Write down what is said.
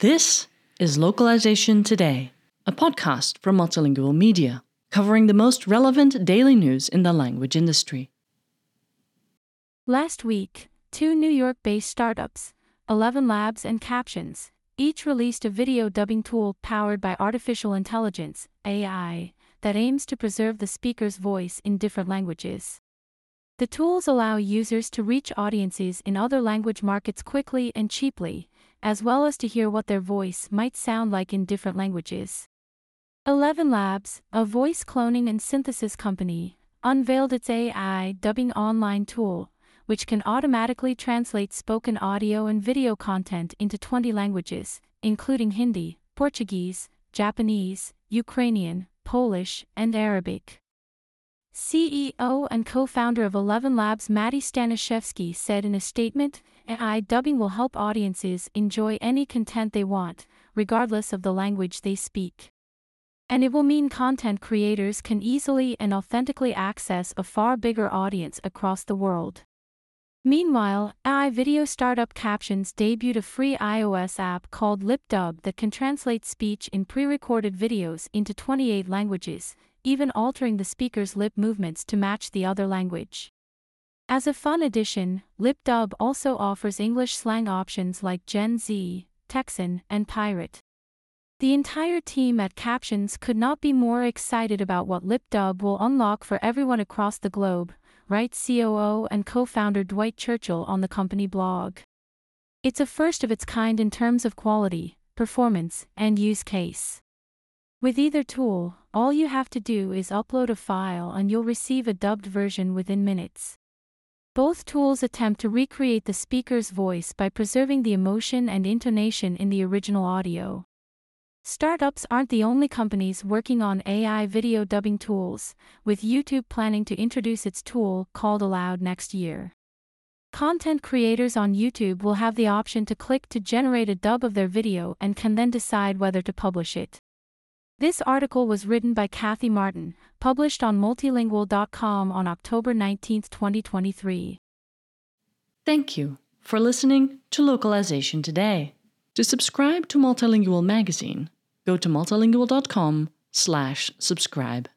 This is Localization Today, a podcast from Multilingual Media, covering the most relevant daily news in the language industry. Last week, two New York based startups, 11 Labs and Captions, each released a video dubbing tool powered by artificial intelligence, AI, that aims to preserve the speaker's voice in different languages. The tools allow users to reach audiences in other language markets quickly and cheaply, as well as to hear what their voice might sound like in different languages. Eleven Labs, a voice cloning and synthesis company, unveiled its AI dubbing online tool, which can automatically translate spoken audio and video content into 20 languages, including Hindi, Portuguese, Japanese, Ukrainian, Polish, and Arabic. CEO and co founder of Eleven Labs Mati Staniszewski said in a statement AI dubbing will help audiences enjoy any content they want, regardless of the language they speak. And it will mean content creators can easily and authentically access a far bigger audience across the world. Meanwhile, AI video startup Captions debuted a free iOS app called LipDub that can translate speech in pre recorded videos into 28 languages, even altering the speaker's lip movements to match the other language. As a fun addition, LipDub also offers English slang options like Gen Z, Texan, and Pirate. The entire team at Captions could not be more excited about what LipDub will unlock for everyone across the globe, writes COO and co founder Dwight Churchill on the company blog. It's a first of its kind in terms of quality, performance, and use case. With either tool, all you have to do is upload a file and you'll receive a dubbed version within minutes. Both tools attempt to recreate the speaker's voice by preserving the emotion and intonation in the original audio. Startups aren't the only companies working on AI video dubbing tools, with YouTube planning to introduce its tool called Aloud next year. Content creators on YouTube will have the option to click to generate a dub of their video and can then decide whether to publish it. This article was written by Kathy Martin, published on multilingual.com on October 19, 2023. Thank you for listening to Localization Today. To subscribe to Multilingual magazine, go to multilingual.com/subscribe.